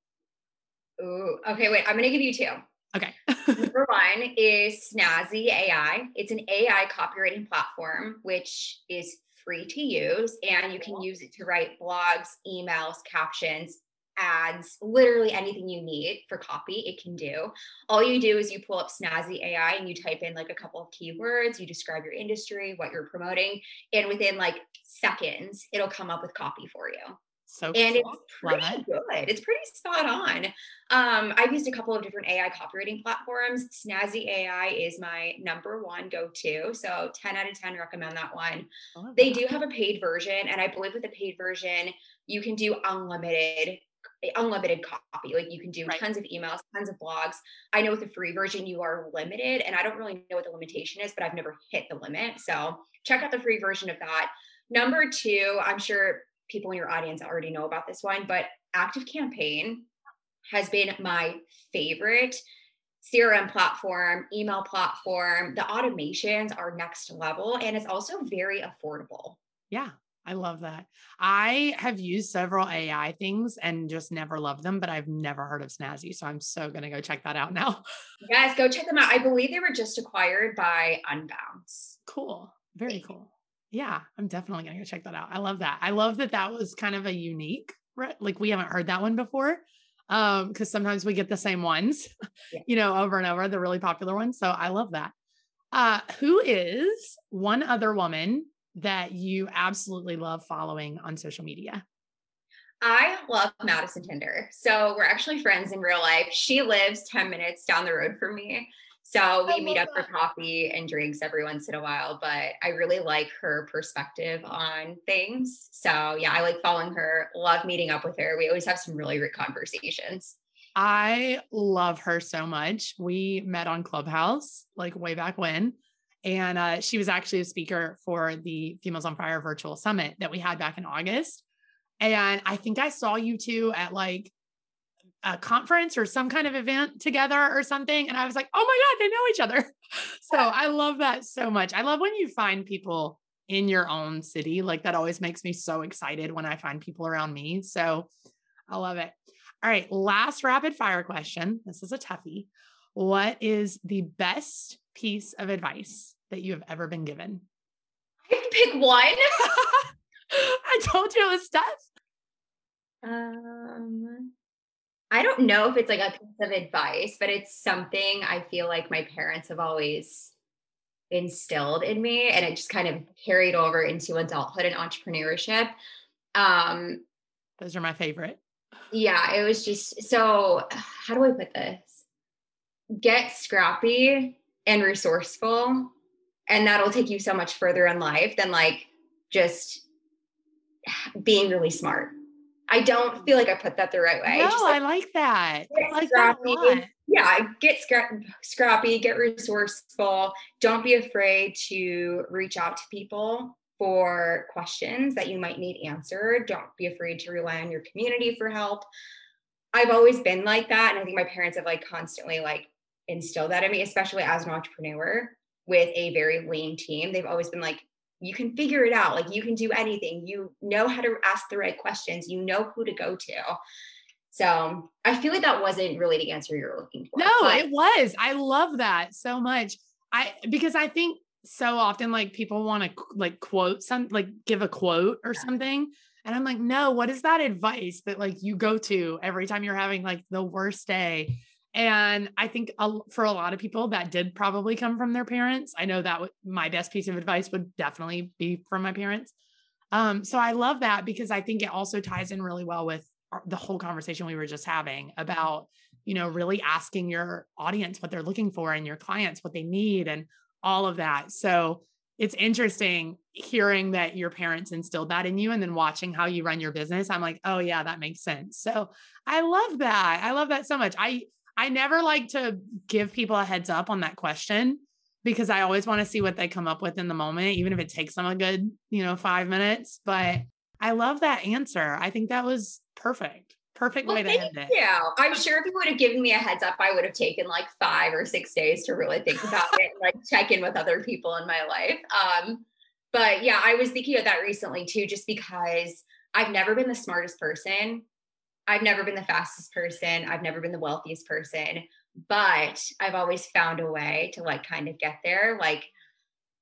Ooh, okay, wait, I'm gonna give you two. Okay. Number one is Snazzy AI. It's an AI copywriting platform, which is free to use, and you can use it to write blogs, emails, captions, ads, literally anything you need for copy, it can do. All you do is you pull up Snazzy AI and you type in like a couple of keywords, you describe your industry, what you're promoting, and within like seconds, it'll come up with copy for you. So and cool. it's pretty it. good. It's pretty spot on. Um, I've used a couple of different AI copywriting platforms. Snazzy AI is my number one go-to. So 10 out of 10 recommend that one. They do have a paid version, and I believe with the paid version, you can do unlimited unlimited copy. Like you can do right. tons of emails, tons of blogs. I know with the free version, you are limited, and I don't really know what the limitation is, but I've never hit the limit. So check out the free version of that. Number two, I'm sure people in your audience already know about this one, but Active Campaign has been my favorite CRM platform, email platform. The automations are next level and it's also very affordable. Yeah. I love that. I have used several AI things and just never loved them, but I've never heard of Snazzy. So I'm so going to go check that out now. Yes, go check them out. I believe they were just acquired by Unbounce. Cool. Very cool. Yeah, I'm definitely going to go check that out. I love that. I love that that was kind of a unique, like we haven't heard that one before. Um, because sometimes we get the same ones, yeah. you know, over and over, the really popular ones. So I love that. Uh, who is one other woman that you absolutely love following on social media? I love Madison Tinder. So we're actually friends in real life. She lives 10 minutes down the road from me. So we meet up that. for coffee and drinks every once in a while, but I really like her perspective on things. So yeah, I like following her, love meeting up with her. We always have some really great conversations. I love her so much. We met on Clubhouse like way back when. And uh, she was actually a speaker for the Females on Fire virtual summit that we had back in August. And I think I saw you two at like a conference or some kind of event together or something. And I was like, oh my God, they know each other. so I love that so much. I love when you find people in your own city. Like that always makes me so excited when I find people around me. So I love it. All right. Last rapid fire question. This is a toughie. What is the best piece of advice that you have ever been given? I have to pick one. I told you it was tough. Um, I don't know if it's like a piece of advice, but it's something I feel like my parents have always instilled in me and it just kind of carried over into adulthood and entrepreneurship. Um those are my favorite. Yeah, it was just so how do I put this? Get scrappy and resourceful and that'll take you so much further in life than like just being really smart. I don't feel like I put that the right way. No, just, like, I like that. I like scrappy. that yeah, get scra- scrappy, get resourceful. Don't be afraid to reach out to people for questions that you might need answered. Don't be afraid to rely on your community for help. I've always been like that. And I think my parents have like constantly like instilled that in me, especially as an entrepreneur with a very lean team. They've always been like, you can figure it out. Like you can do anything. You know how to ask the right questions. You know who to go to. So I feel like that wasn't really the answer you're looking for. No, but- it was. I love that so much. I because I think so often like people want to like quote some like give a quote or something. And I'm like, no, what is that advice that like you go to every time you're having like the worst day? And I think for a lot of people that did probably come from their parents. I know that w- my best piece of advice would definitely be from my parents. Um, so I love that because I think it also ties in really well with our, the whole conversation we were just having about, you know, really asking your audience what they're looking for and your clients what they need and all of that. So it's interesting hearing that your parents instilled that in you and then watching how you run your business. I'm like, oh yeah, that makes sense. So I love that. I love that so much. I I never like to give people a heads up on that question because I always want to see what they come up with in the moment, even if it takes them a good, you know, five minutes. But I love that answer. I think that was perfect. Perfect well, way to end it. Yeah, I'm sure if you would have given me a heads up, I would have taken like five or six days to really think about it, and, like check in with other people in my life. Um, but yeah, I was thinking of that recently too, just because I've never been the smartest person. I've never been the fastest person. I've never been the wealthiest person, but I've always found a way to like kind of get there. Like,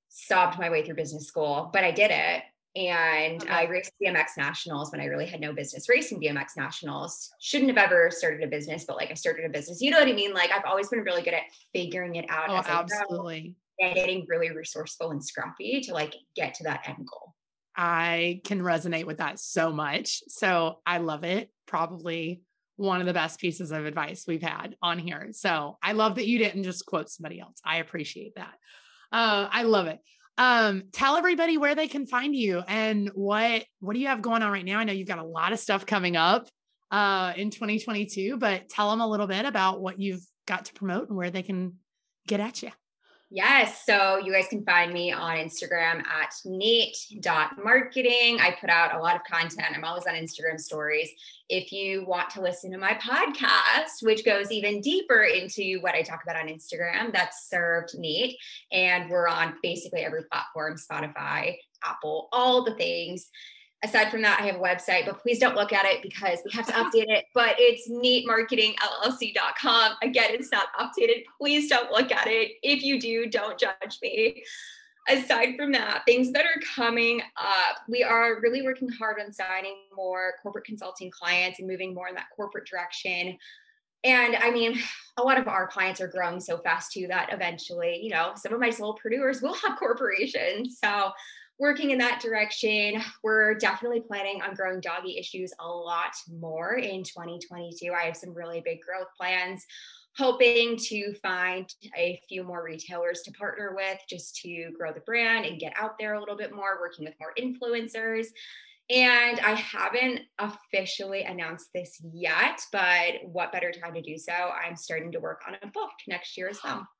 sobbed my way through business school, but I did it. And okay. I raced BMX nationals when I really had no business racing BMX nationals. Shouldn't have ever started a business, but like I started a business. You know what I mean? Like I've always been really good at figuring it out. Oh, absolutely. And getting really resourceful and scrappy to like get to that end goal. I can resonate with that so much. So I love it. Probably one of the best pieces of advice we've had on here. So I love that you didn't just quote somebody else. I appreciate that. Uh, I love it. Um, tell everybody where they can find you and what what do you have going on right now? I know you've got a lot of stuff coming up uh, in 2022, but tell them a little bit about what you've got to promote and where they can get at you. Yes. So you guys can find me on Instagram at neat.marketing. I put out a lot of content. I'm always on Instagram stories. If you want to listen to my podcast, which goes even deeper into what I talk about on Instagram, that's served neat. And we're on basically every platform Spotify, Apple, all the things aside from that, I have a website, but please don't look at it because we have to update it. But it's neatmarketingllc.com. Again, it's not updated. Please don't look at it. If you do, don't judge me. Aside from that, things that are coming up, we are really working hard on signing more corporate consulting clients and moving more in that corporate direction. And I mean, a lot of our clients are growing so fast too that eventually, you know, some of my solopreneurs will have corporations. So working in that direction. We're definitely planning on growing doggy issues a lot more in 2022. I have some really big growth plans, hoping to find a few more retailers to partner with just to grow the brand and get out there a little bit more, working with more influencers. And I haven't officially announced this yet, but what better time to do so? I'm starting to work on a book next year as well.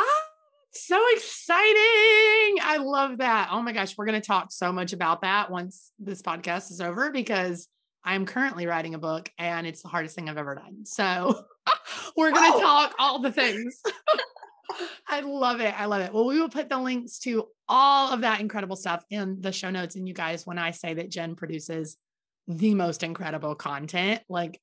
Ah, so exciting. I love that. Oh my gosh, we're going to talk so much about that once this podcast is over because I'm currently writing a book and it's the hardest thing I've ever done. So we're going to oh. talk all the things. I love it. I love it. Well, we will put the links to all of that incredible stuff in the show notes. And you guys, when I say that Jen produces the most incredible content, like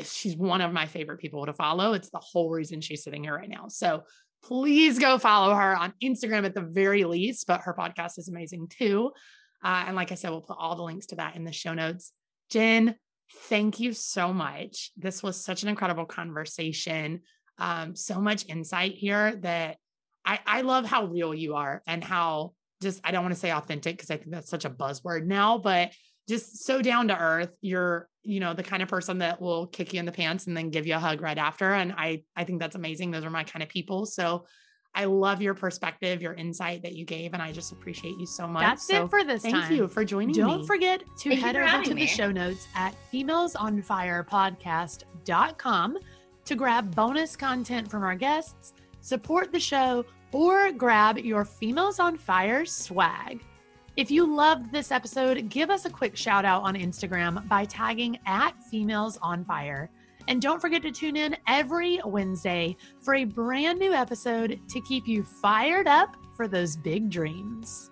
she's one of my favorite people to follow. It's the whole reason she's sitting here right now. So please go follow her on Instagram at the very least, but her podcast is amazing too. Uh, and like I said, we'll put all the links to that in the show notes. Jen, thank you so much. This was such an incredible conversation. Um, so much insight here that I, I love how real you are and how just, I don't want to say authentic because I think that's such a buzzword now, but just so down to earth. You're, you know, the kind of person that will kick you in the pants and then give you a hug right after. And I, I think that's amazing. Those are my kind of people. So I love your perspective, your insight that you gave, and I just appreciate you so much. That's so it for this thank time. you for joining Don't me. Don't forget to thank head over to me. the show notes at femalesonfirepodcast.com to grab bonus content from our guests, support the show, or grab your Females on Fire swag. If you loved this episode, give us a quick shout out on Instagram by tagging at Females on Fire. And don't forget to tune in every Wednesday for a brand new episode to keep you fired up for those big dreams.